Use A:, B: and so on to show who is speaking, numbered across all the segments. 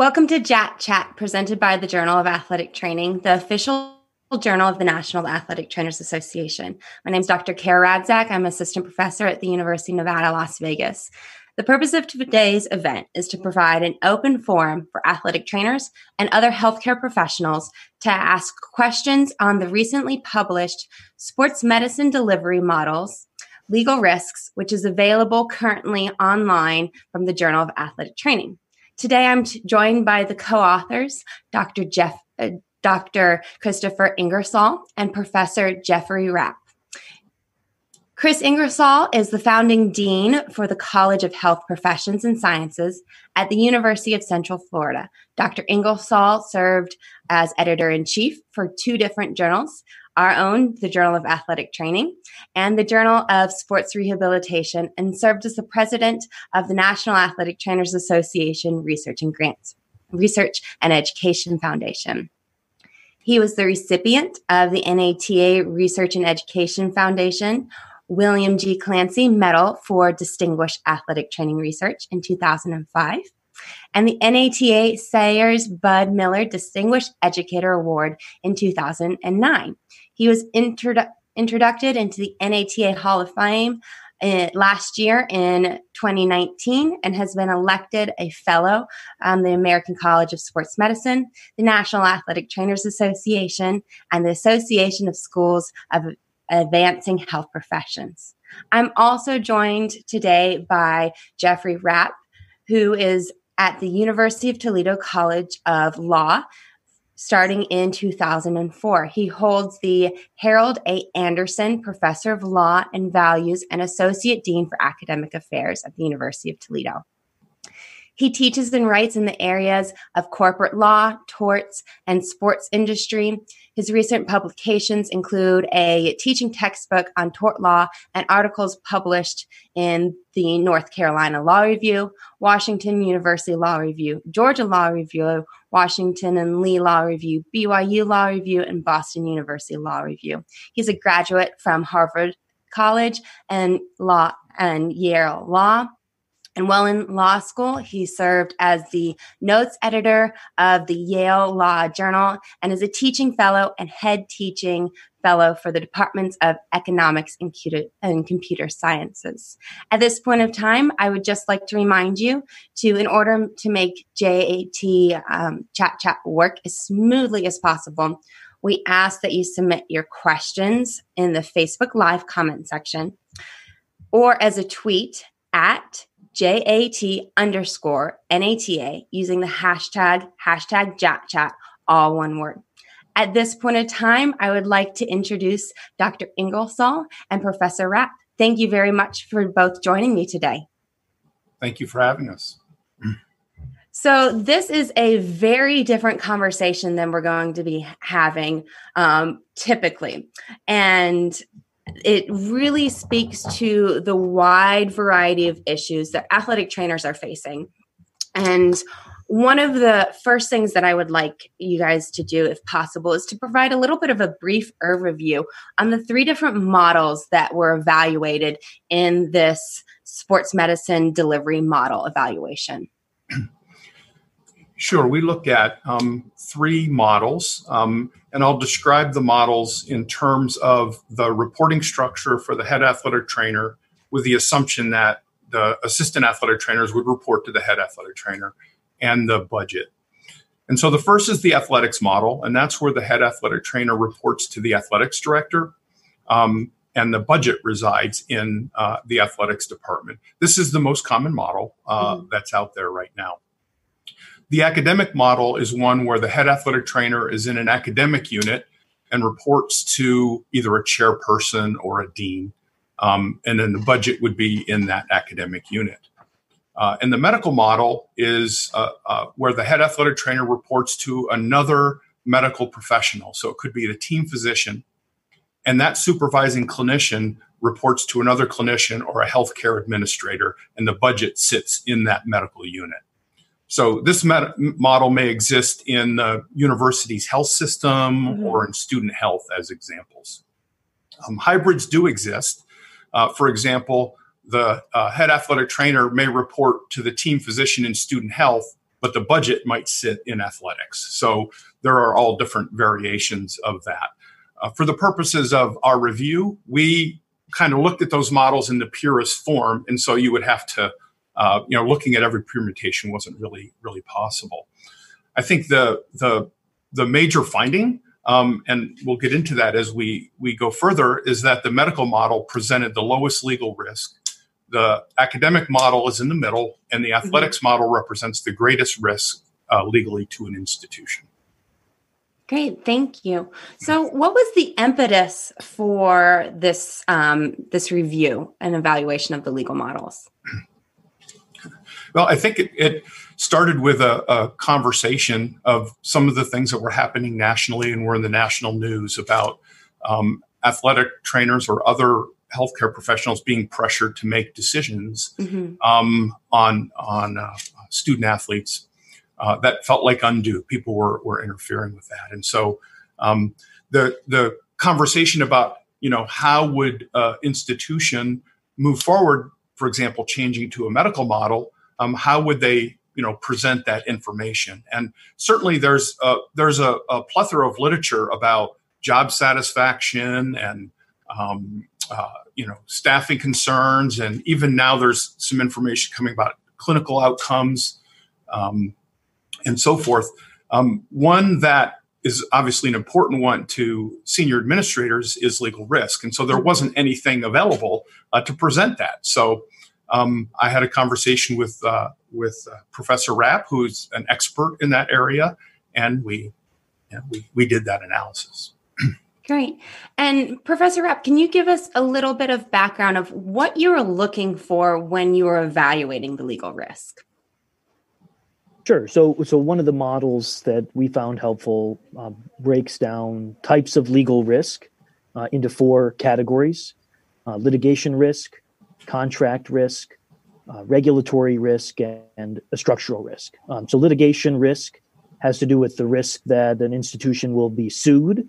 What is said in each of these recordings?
A: Welcome to JAT Chat, presented by the Journal of Athletic Training, the official journal of the National Athletic Trainers Association. My name is Dr. Kara Radzak. I'm assistant professor at the University of Nevada, Las Vegas. The purpose of today's event is to provide an open forum for athletic trainers and other healthcare professionals to ask questions on the recently published sports medicine delivery models, legal risks, which is available currently online from the Journal of Athletic Training. Today, I'm joined by the co-authors, Dr. Jeff, uh, Dr. Christopher Ingersoll and Professor Geoffrey Rapp. Chris Ingersoll is the founding dean for the College of Health Professions and Sciences at the University of Central Florida. Dr. Ingersoll served as editor in chief for two different journals, our own, the Journal of Athletic Training, and the Journal of Sports Rehabilitation, and served as the president of the National Athletic Trainers Association Research and Grants, Research and Education Foundation. He was the recipient of the NATA Research and Education Foundation William G. Clancy Medal for Distinguished Athletic Training Research in 2005 and the NATA Sayers Bud Miller Distinguished Educator Award in 2009. He was introdu- introduced into the NATA Hall of Fame uh, last year in 2019 and has been elected a fellow on the American College of Sports Medicine, the National Athletic Trainers Association, and the Association of Schools of Advancing Health Professions. I'm also joined today by Geoffrey Rapp, who is at the University of Toledo College of Law starting in 2004. He holds the Harold A. Anderson Professor of Law and Values and Associate Dean for Academic Affairs at the University of Toledo. He teaches and writes in the areas of corporate law, torts, and sports industry. His recent publications include a teaching textbook on tort law and articles published in the North Carolina Law Review, Washington University Law Review, Georgia Law Review, Washington and Lee Law Review, BYU Law Review, and Boston University Law Review. He's a graduate from Harvard College and Law and Yale Law. And while in law school, he served as the notes editor of the Yale Law Journal and is a teaching fellow and head teaching fellow for the departments of economics and computer sciences. At this point of time, I would just like to remind you to, in order to make JAT um, Chat Chat work as smoothly as possible, we ask that you submit your questions in the Facebook Live comment section or as a tweet at JAT underscore NATA using the hashtag, hashtag JatChat, all one word. At this point in time, I would like to introduce Dr. Ingersoll and Professor Rapp. Thank you very much for both joining me today.
B: Thank you for having us.
A: So, this is a very different conversation than we're going to be having um, typically. And it really speaks to the wide variety of issues that athletic trainers are facing. And one of the first things that I would like you guys to do, if possible, is to provide a little bit of a brief overview on the three different models that were evaluated in this sports medicine delivery model evaluation.
B: Sure. We look at um, three models, um, and I'll describe the models in terms of the reporting structure for the head athletic trainer, with the assumption that the assistant athletic trainers would report to the head athletic trainer and the budget. And so the first is the athletics model, and that's where the head athletic trainer reports to the athletics director. Um, and the budget resides in uh, the athletics department. This is the most common model uh, mm-hmm. that's out there right now. The academic model is one where the head athletic trainer is in an academic unit and reports to either a chairperson or a dean. Um, and then the budget would be in that academic unit. Uh, and the medical model is uh, uh, where the head athletic trainer reports to another medical professional. So it could be the team physician. And that supervising clinician reports to another clinician or a healthcare administrator, and the budget sits in that medical unit. So this model may exist in the university's health system mm-hmm. or in student health as examples. Um, hybrids do exist. Uh, for example, the uh, head athletic trainer may report to the team physician in student health, but the budget might sit in athletics. So there are all different variations of that. Uh, for the purposes of our review, we kind of looked at those models in the purest form, and so you would have to, uh, you know, looking at every permutation wasn't really really possible. I think the the the major finding, um, and we'll get into that as we we go further, is that the medical model presented the lowest legal risk the academic model is in the middle, and the mm-hmm. athletics mm-hmm. model represents the greatest risk uh, legally to an institution.
A: Great, thank you. So, what was the impetus for this um, this review and evaluation of the legal models?
B: Well, I think it, it started with a, a, conversation of some of the things that were happening nationally and were in the national news about um, athletic trainers or other healthcare professionals being pressured to make decisions mm-hmm. um, on on uh, student athletes uh, that felt like undue. People were were interfering with that, and so um, the the conversation about you know how would uh, institution move forward, for example, changing to a medical model, um, how would they you know present that information? And certainly there's a, there's a, a plethora of literature about job satisfaction and um, uh, you know staffing concerns, and even now there's some information coming about clinical outcomes um, and so forth. Um, one that is obviously an important one to senior administrators is legal risk, and so there wasn't anything available uh, to present that. So um, I had a conversation with uh, with uh, Professor Rapp, who's an expert in that area, and we yeah, we we did that analysis.
A: Great. And Professor Rapp, can you give us a little bit of background of what you were looking for when you were evaluating the legal risk?
C: Sure. So, so one of the models that we found helpful uh, breaks down types of legal risk uh, into four categories: uh, litigation risk, contract risk, uh, regulatory risk, and a structural risk. Um, so, litigation risk has to do with the risk that an institution will be sued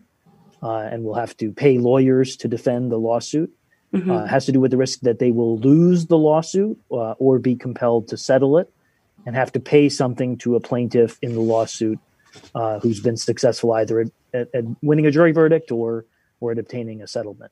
C: uh, and will have to pay lawyers to defend the lawsuit. Mm-hmm. Uh, has to do with the risk that they will lose the lawsuit uh, or be compelled to settle it and have to pay something to a plaintiff in the lawsuit uh, who's been successful either at, at, at, winning a jury verdict or, or at obtaining a settlement.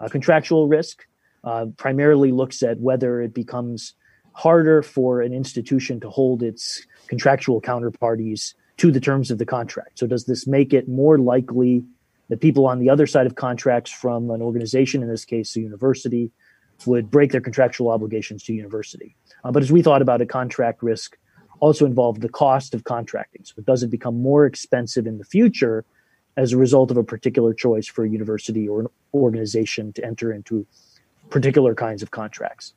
C: Uh, contractual risk uh, primarily looks at whether it becomes harder for an institution to hold its contractual counterparties to the terms of the contract. So, does this make it more likely that people on the other side of contracts from an organization, in this case, a university, would break their contractual obligations to university. Uh, but as we thought about it, contract risk also involved the cost of contracting. So does it become more expensive in the future as a result of a particular choice for a university or an organization to enter into particular kinds of contracts?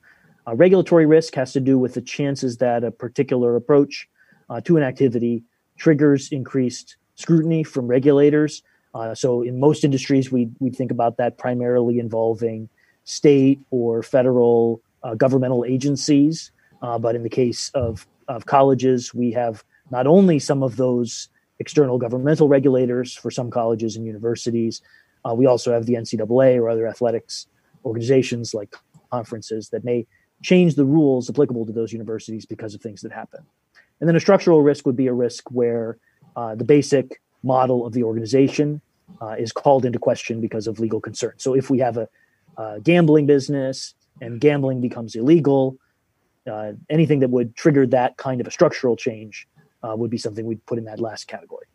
C: Uh, regulatory risk has to do with the chances that a particular approach uh, to an activity triggers increased scrutiny from regulators uh, so in most industries, we we think about that primarily involving state or federal uh, governmental agencies. Uh, but in the case of of colleges, we have not only some of those external governmental regulators for some colleges and universities, uh, we also have the NCAA or other athletics organizations like conferences that may change the rules applicable to those universities because of things that happen. And then a structural risk would be a risk where uh, the basic model of the organization uh, is called into question because of legal concerns. So if we have a, a gambling business and gambling becomes illegal, uh, anything that would trigger that kind of a structural change uh, would be something we'd put in that last category.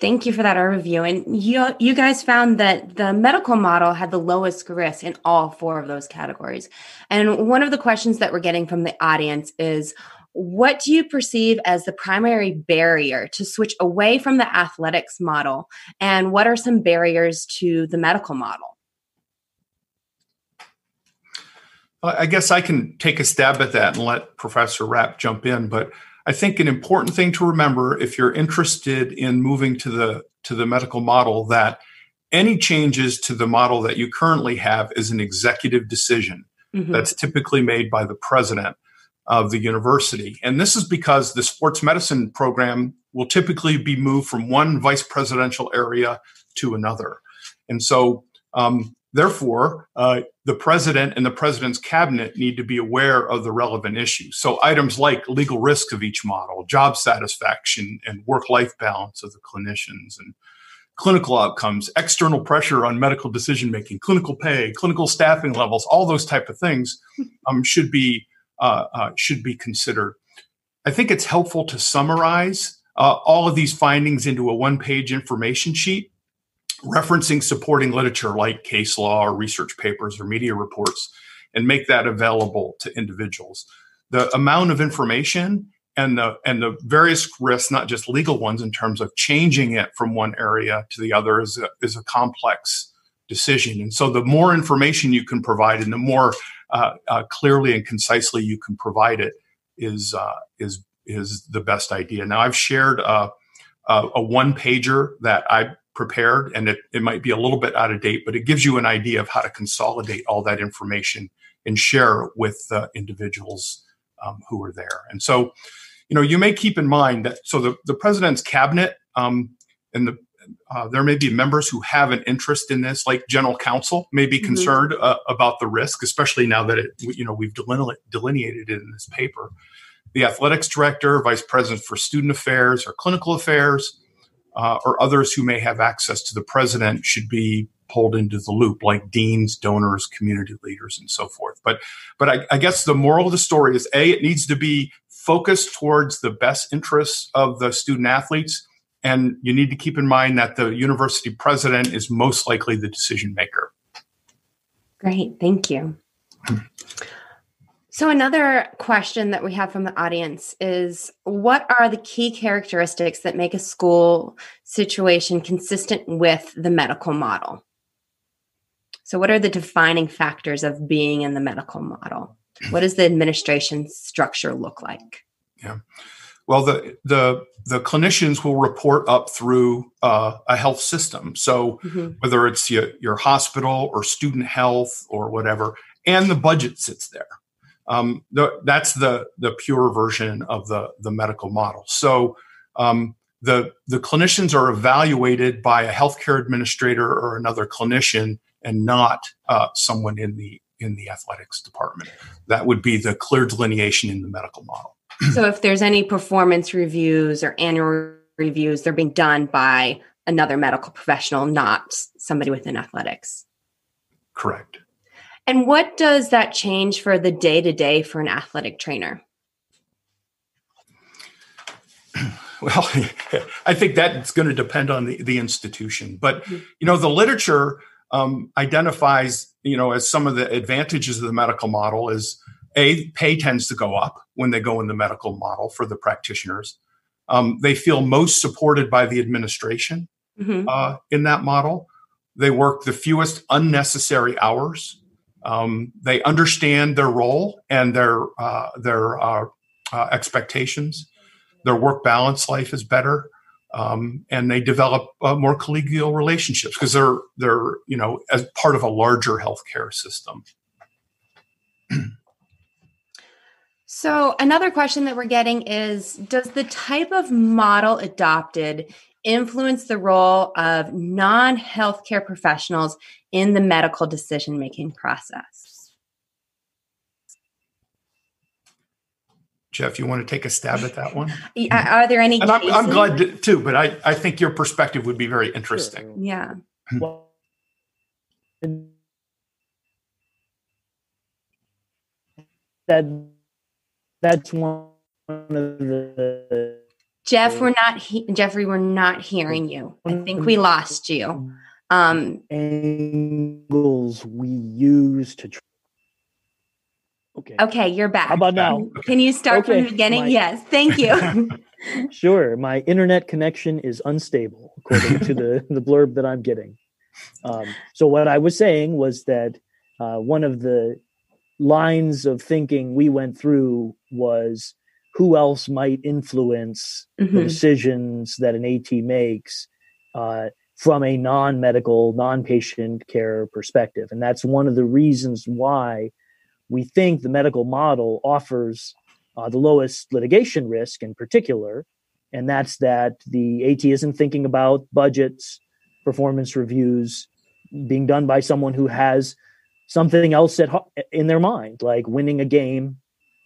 A: Thank you for that overview. And you you guys found that the medical model had the lowest risk in all four of those categories. And one of the questions that we're getting from the audience is what do you perceive as the primary barrier to switch away from the athletics model? And what are some barriers to the medical model?
B: I guess I can take a stab at that and let Professor Rapp jump in. But I think an important thing to remember if you're interested in moving to the to the medical model that any changes to the model that you currently have is an executive decision mm-hmm. that's typically made by the president of the university. And this is because the sports medicine program will typically be moved from one vice presidential area to another. And so, um, therefore, uh, the president and the president's cabinet need to be aware of the relevant issues. So, items like legal risk of each model, job satisfaction, and work life balance of the clinicians, and clinical outcomes, external pressure on medical decision making, clinical pay, clinical staffing levels, all those type of things um, should be uh, uh, should be considered. I think it's helpful to summarize uh, all of these findings into a one page information sheet, referencing supporting literature like case law or research papers or media reports, and make that available to individuals. The amount of information and the and the various risks, not just legal ones, in terms of changing it from one area to the other, is a, is a complex decision. And so, the more information you can provide, and the more uh, uh, clearly and concisely you can provide it, is uh, is is the best idea. Now, I've shared a, a, a one pager that I prepared, and it, it might be a little bit out of date, but it gives you an idea of how to consolidate all that information and share with individuals um, who are there. And so, you know, you may keep in mind that so the, the president's cabinet um, and the uh, there may be members who have an interest in this, like general counsel, may be mm-hmm. concerned uh, about the risk, especially now that it, you know we've delineated it in this paper. The athletics director, vice president for student affairs or clinical affairs, uh, or others who may have access to the president should be pulled into the loop, like deans, donors, community leaders, and so forth. But, but I, I guess the moral of the story is: a, it needs to be focused towards the best interests of the student athletes. And you need to keep in mind that the university president is most likely the decision maker.
A: Great, thank you. So, another question that we have from the audience is What are the key characteristics that make a school situation consistent with the medical model? So, what are the defining factors of being in the medical model? what does the administration structure look like?
B: Yeah. Well, the the the clinicians will report up through uh, a health system. So mm-hmm. whether it's your, your, hospital or student health or whatever, and the budget sits there. Um, the, that's the the pure version of the the medical model. So um, the the clinicians are evaluated by a healthcare administrator or another clinician, and not uh, someone in the in the athletics department. That would be the clear delineation in the medical model.
A: so if there's any performance reviews or annual reviews, they're being done by another medical professional, not somebody within athletics.
B: Correct.
A: And what does that change for the day to day for an athletic trainer?
B: Well, I think that's going to depend on the, the institution. But, mm-hmm. you know, the literature um, identifies, you know, as some of the advantages of the medical model is a pay tends to go up when they go in the medical model for the practitioners. Um, they feel most supported by the administration mm-hmm. uh, in that model. They work the fewest unnecessary hours. Um, they understand their role and their uh, their uh, uh expectations. Their work balance life is better um, and they develop uh, more collegial relationships because they're they're you know as part of a larger healthcare system.
A: so another question that we're getting is: Does the type of model adopted influence the role of non-healthcare professionals in the medical decision-making process?
B: Jeff, you want to take a stab at that one?
A: Are there any?
B: And I'm, I'm, glad to, too, but I, I think your perspective would be very interesting. Sure.
A: Yeah. Well,
C: that that's one of the.
A: Jeff, we're not he- Geoffrey. We're not hearing you. I think we lost you.
C: Um, angles we use to.
A: Okay. Okay, you're back.
C: How about now?
A: Can you start okay, from the beginning? My, yes. Thank you.
C: sure. My internet connection is unstable, according to the, the blurb that I'm getting. Um, so, what I was saying was that uh, one of the lines of thinking we went through was who else might influence mm-hmm. the decisions that an AT makes. Uh, from a non-medical, non-patient care perspective, and that's one of the reasons why we think the medical model offers uh, the lowest litigation risk in particular, and that's that the AT isn't thinking about budgets, performance reviews being done by someone who has something else at, in their mind, like winning a game,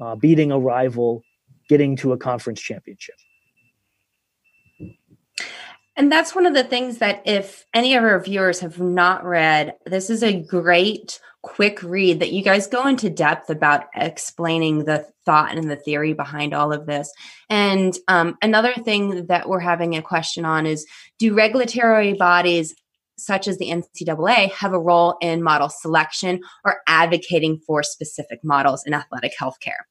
C: uh, beating a rival, getting to a conference championship.
A: And that's one of the things that, if any of our viewers have not read, this is a great quick read that you guys go into depth about explaining the thought and the theory behind all of this. And um, another thing that we're having a question on is do regulatory bodies such as the NCAA have a role in model selection or advocating for specific models in athletic healthcare?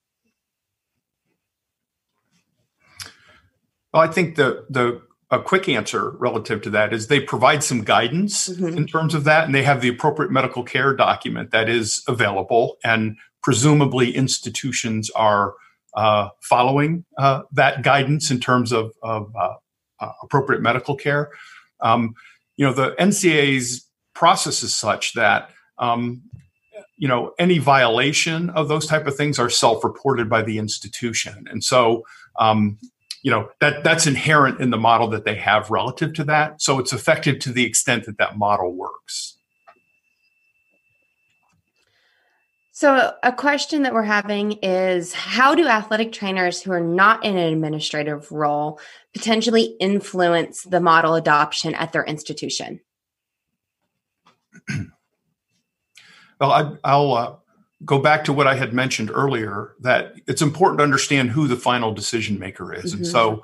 B: Well, I think the the a quick answer relative to that is they provide some guidance mm-hmm. in terms of that, and they have the appropriate medical care document that is available, and presumably institutions are uh, following uh, that guidance in terms of, of uh, uh appropriate medical care. Um, you know, the NCAA's process is such that um, you know any violation of those type of things are self-reported by the institution, and so um, you know that that's inherent in the model that they have relative to that. So it's effective to the extent that that model works.
A: So a question that we're having is how do athletic trainers who are not in an administrative role potentially influence the model adoption at their institution?
B: Well I, will uh, go back to what I had mentioned earlier that it's important to understand who the final decision maker is. Mm-hmm. And so,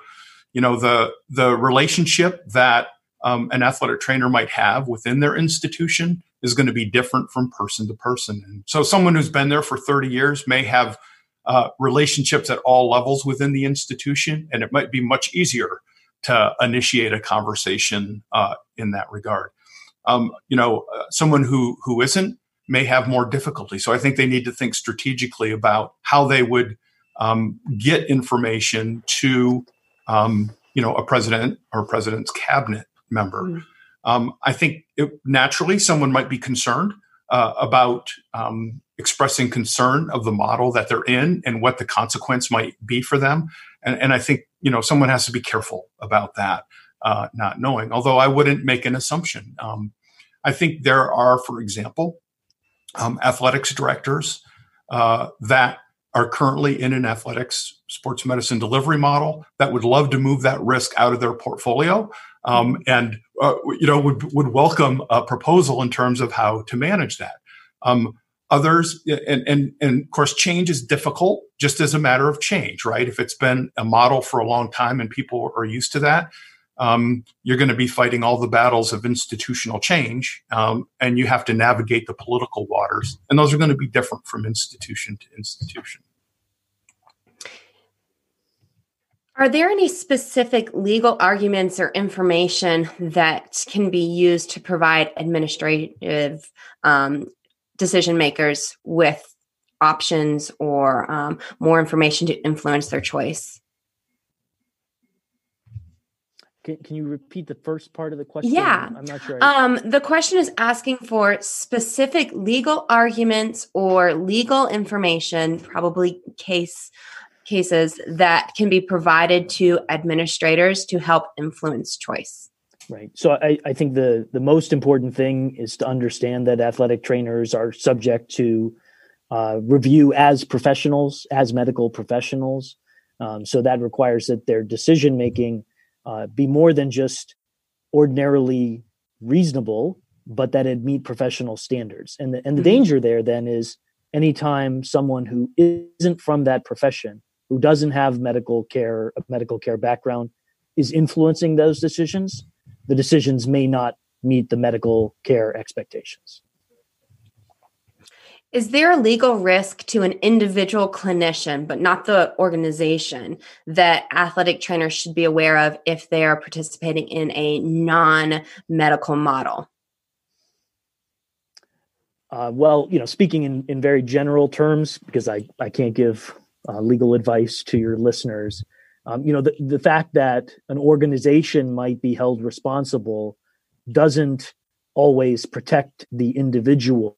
B: you know, the the relationship that um, an athletic trainer might have within their institution is going to be different from person to person. And so, someone who's been there for 30 years may have uh, relationships at all levels within the institution, and it might be much easier to initiate a conversation uh, in that regard. Um, you know, uh, someone who who isn't may have more difficulty. So I think they need to think strategically about how they would um, get information to, um, you know, a president or a president's cabinet member. Mm. Um, I think it, naturally someone might be concerned uh, about um, expressing concern of the model that they're in and what the consequence might be for them. And, and I think you know someone has to be careful about that, uh, not knowing. Although I wouldn't make an assumption. Um, I think there are, for example, um, athletics directors uh, that are currently in an athletics sports medicine delivery model that would love to move that risk out of their portfolio um, and uh, you know would, would welcome a proposal in terms of how to manage that. Um, others and, and and of course change is difficult just as a matter of change right? If it's been a model for a long time and people are used to that um, you're going to be fighting all the battles of institutional change, um, and you have to navigate the political waters, and those are going to be different from institution to institution.
A: Are there any specific legal arguments or information that can be used to provide administrative um, decision makers with options or um, more information to influence their choice?
C: Can, can you repeat the first part of the question?
A: Yeah. I'm not sure. I... Um, the question is asking for specific legal arguments or legal information, probably case cases that can be provided to administrators to help influence choice.
C: Right. So I, I think the the most important thing is to understand that athletic trainers are subject to uh, review as professionals, as medical professionals. Um, so that requires that their decision making uh, be more than just ordinarily reasonable, but that it meet professional standards. And the, and the mm-hmm. danger there then is anytime someone who isn't from that profession, who doesn't have medical care, a medical care background, is influencing those decisions, the decisions may not meet the medical care expectations.
A: Is there a legal risk to an individual clinician, but not the organization, that athletic trainers should be aware of if they are participating in a non medical model?
C: Uh, well, you know, speaking in, in very general terms, because I, I can't give uh, legal advice to your listeners, um, you know, the, the fact that an organization might be held responsible doesn't always protect the individual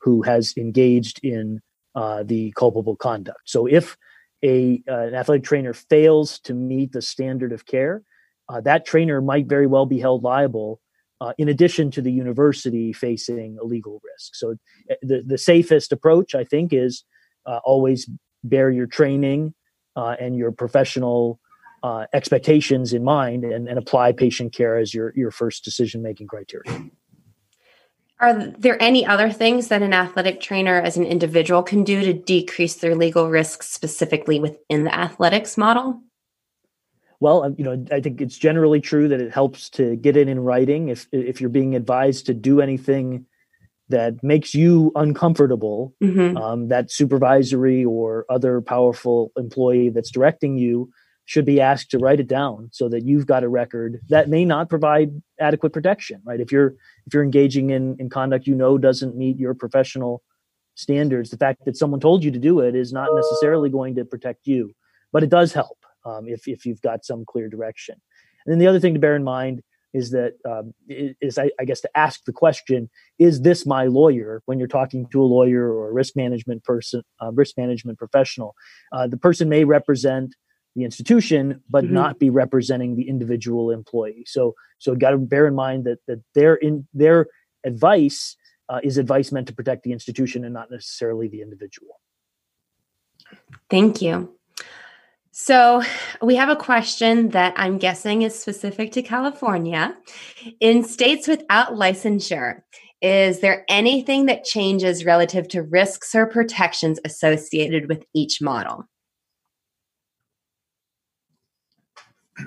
C: who has engaged in uh, the culpable conduct. So if a uh, an athletic trainer fails to meet the standard of care, uh, that trainer might very well be held liable. Uh, in addition to the university facing a legal risk, so uh, the the safest approach, I think, is uh, always bear your training and your professional expectations in mind, and, and apply patient care as your your first decision making criteria.
A: Are there any other things that an athletic trainer as an individual can do to decrease their legal risks specifically within the athletics model?
C: Well, um, you know, I think it's generally true that it helps to get it in writing. If if you're being advised to do anything that makes you uncomfortable, mm-hmm. um, that supervisory or other powerful employee that's directing you should be asked to write it down so that you've got a record that may not provide adequate protection right? If you're if you're engaging in in conduct you know doesn't meet your professional standards the fact that someone told you to do it is not necessarily going to protect you but it does help um, if, if you've got some clear direction. And then the other thing to bear in mind is that um, is I, I, guess to ask the question is this my lawyer? When you're talking to a lawyer or a risk management person uh, risk management professional uh, the person may represent the institution, but mm-hmm. not be representing the individual employee. So, so got to bear in mind that that their in their advice uh, is advice meant to protect the institution and not necessarily the individual.
A: Thank you. So, we have a question that I'm guessing is specific to California. In states without licensure, is there anything that changes relative to risks or protections associated with each model?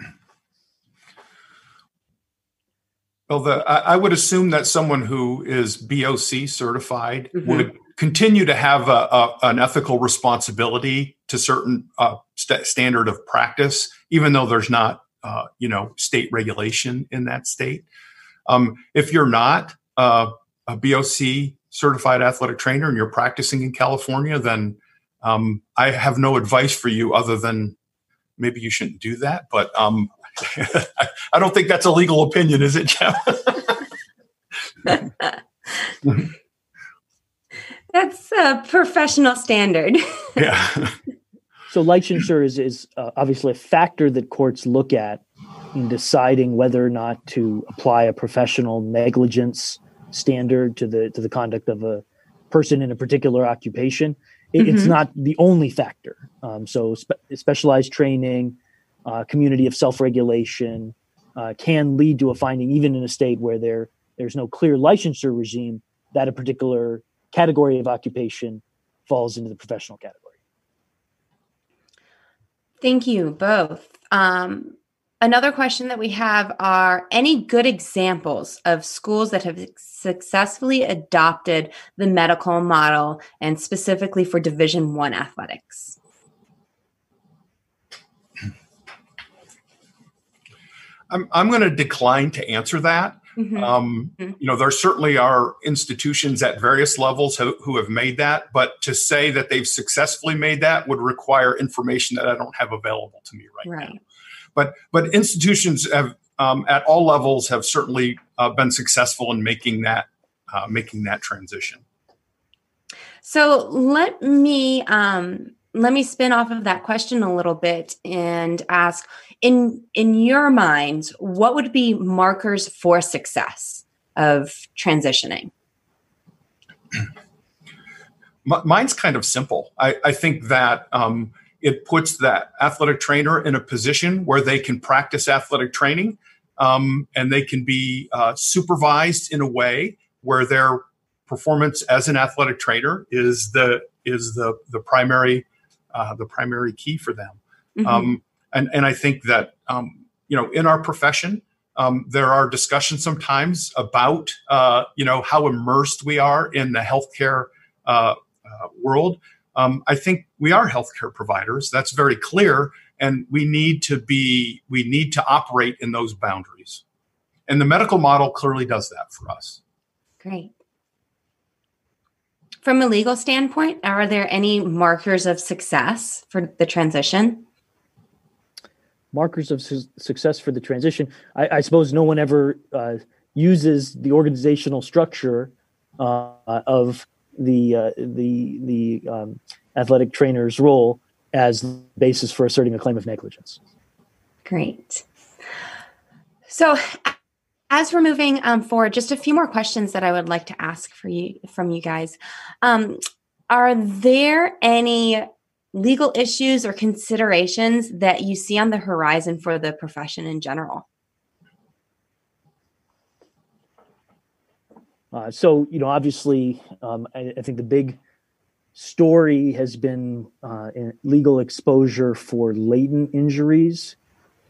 B: Well, the, I, I would assume that someone who is BOC certified mm-hmm. would continue to have a, a, an ethical responsibility to certain uh, st- standard of practice, even though there's not, uh, you know, state regulation in that state. Um, if you're not uh, a BOC certified athletic trainer and you're practicing in California, then um, I have no advice for you other than maybe you shouldn't do that. But um, I don't think that's a legal opinion, is it, Jeff?
A: that's a professional standard.
B: yeah.
C: So licensure is is uh, obviously a factor that courts look at in deciding whether or not to apply a professional negligence standard to the to the conduct of a person in a particular occupation. It, mm-hmm. It's not the only factor. Um, so spe- specialized training, uh, community of self-regulation uh, can lead to a finding, even in a state where there there's no clear licensure regime, that a particular category of occupation falls into the professional category.
A: Thank you both. Um, another question that we have are any good examples of schools that have successfully adopted the medical model and specifically for Division One athletics?
B: I'm, I'm going to decline to answer that. Mm-hmm. Um, mm-hmm. You know, there certainly are institutions at various levels who, who, have made that, but to say that they've successfully made that would require information that I don't have available to me right, right. now. But but institutions have um, at all levels have certainly uh, been successful in making that uh, making that transition.
A: So let me um, let me spin off of that question a little bit and ask in in your mind what would be markers for success of transitioning
B: mine's kind of simple i, I think that um, it puts that athletic trainer in a position where they can practice athletic training um, and they can be uh, supervised in a way where their performance as an athletic trainer is the is the the primary uh, the primary key for them. Mm-hmm. Um, and and I think that um, you know in our profession. Um, there are discussions sometimes about uh, you know how immersed we are in the healthcare uh, uh, world. Um, I think we are healthcare providers. That's very clear, and we need to be we need to operate in those boundaries. And the medical model clearly does that for us.
A: Great. From a legal standpoint, are there any markers of success for the transition?
C: Markers of su- success for the transition. I, I, suppose no one ever uh, uses the organizational structure uh, of the uh, the the um, athletic trainer's role as basis for asserting a claim of negligence.
A: Great. So, as we're moving um, forward, just a few more questions that I would like to ask for you from you guys. Um, are there any legal issues or considerations that you see on the horizon for the profession in general?
C: Uh, so, you know, obviously, um, I, I, think the big story has been uh, legal exposure for latent injuries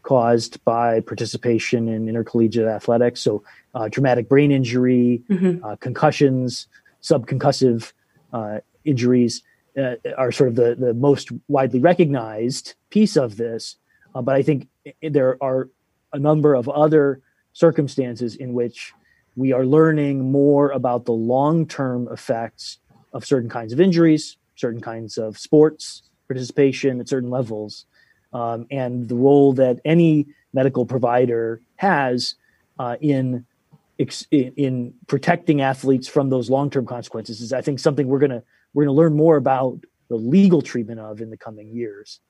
C: caused by participation in intercollegiate athletics. So, uh, traumatic brain injury, mm-hmm. Uh, concussions, subconcussive uh, injuries uh, are sort of the, the most widely recognized piece of this. but I think there are a number of other circumstances in which we are learning more about the long term effects of certain kinds of injuries, certain kinds of sports participation at certain levels, um, and the role that any medical provider has uh, in in protecting athletes from those long term consequences is, I think, something we're gonna we're gonna learn more about the legal treatment of in the coming years.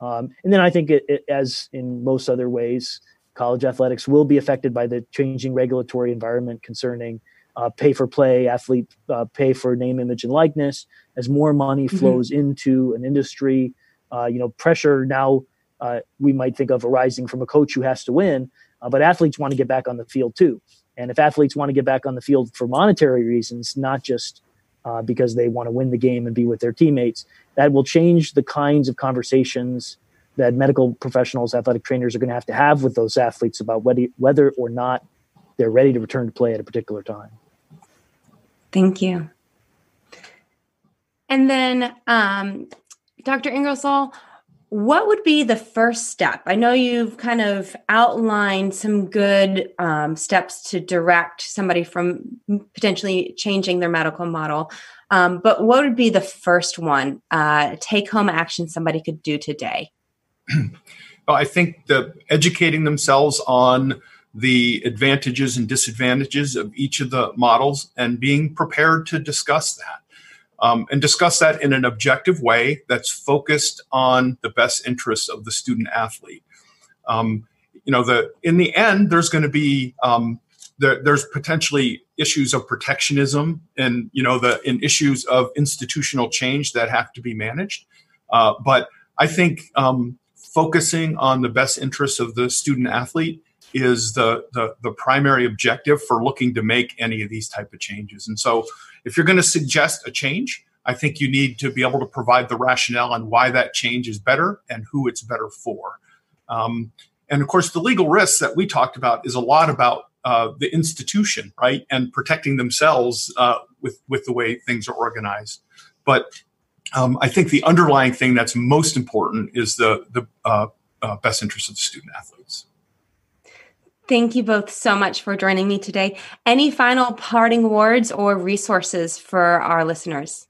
C: Um, and then I think, it, it, as in most other ways, college athletics will be affected by the changing regulatory environment concerning uh, pay for play, athlete uh, pay for name, image, and likeness. As more money mm-hmm. flows into an industry, uh, you know, pressure now uh, we might think of arising from a coach who has to win, uh, but athletes want to get back on the field too. And if athletes want to get back on the field for monetary reasons, not just uh, because they want to win the game and be with their teammates, that will change the kinds of conversations that medical professionals, athletic trainers are going to have to have with those athletes about whether, whether or not they're ready to return to play at a particular time.
A: Thank you. And then, um, Dr. Ingersoll, what would be the first step? I know you've kind of outlined some good um, steps to direct somebody from potentially changing their medical model. Um, but what would be the first one, uh, take home action somebody could do today?
B: I think the educating themselves on the advantages and disadvantages of each of the models and being prepared to discuss that. Um, and discuss that in an objective way that's focused on the best interests of the student athlete. Um, you know, the in the end, there's going to be um, there, there's potentially issues of protectionism and you know the in issues of institutional change that have to be managed. Uh, but I think um, focusing on the best interests of the student athlete is the, the, the primary objective for looking to make any of these type of changes. And so, if you're going to suggest a change, I think you need to be able to provide the rationale on why that change is better and who it's better for. Um, and of course, the legal risks that we talked about is a lot about uh, the institution, right, and protecting themselves uh, with with the way things are organized. But um, I think the underlying thing that's most important is the the uh, uh, best interest of the student athletes.
A: Thank you both so much for joining me today. Any final parting words or resources for our listeners?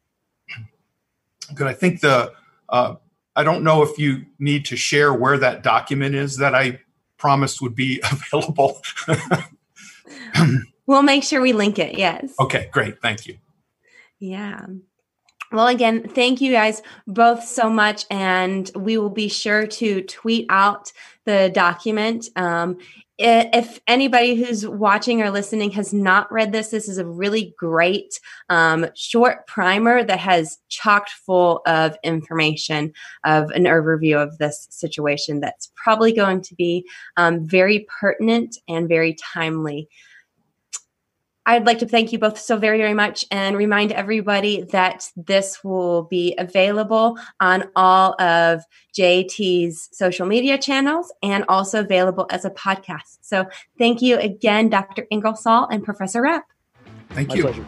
B: Good. I think the uh, I don't know if you need to share where that document is that I promised would be available.
A: we'll make sure we link it. Yes.
B: Okay. Great. Thank you.
A: Yeah. Well, again, thank you guys both so much. And we will be sure to tweet out the document. Um, if anybody who's watching or listening has not read this, this is a really great um, short primer that has chocked full of information of an overview of this situation that's probably going to be um, very pertinent and very timely I'd like to thank you both so very, very much and remind everybody that this will be available on all of JT's social media channels and also available as a podcast. So thank you again, Dr. Ingersoll and Professor Rapp.
B: Thank My you. Pleasure.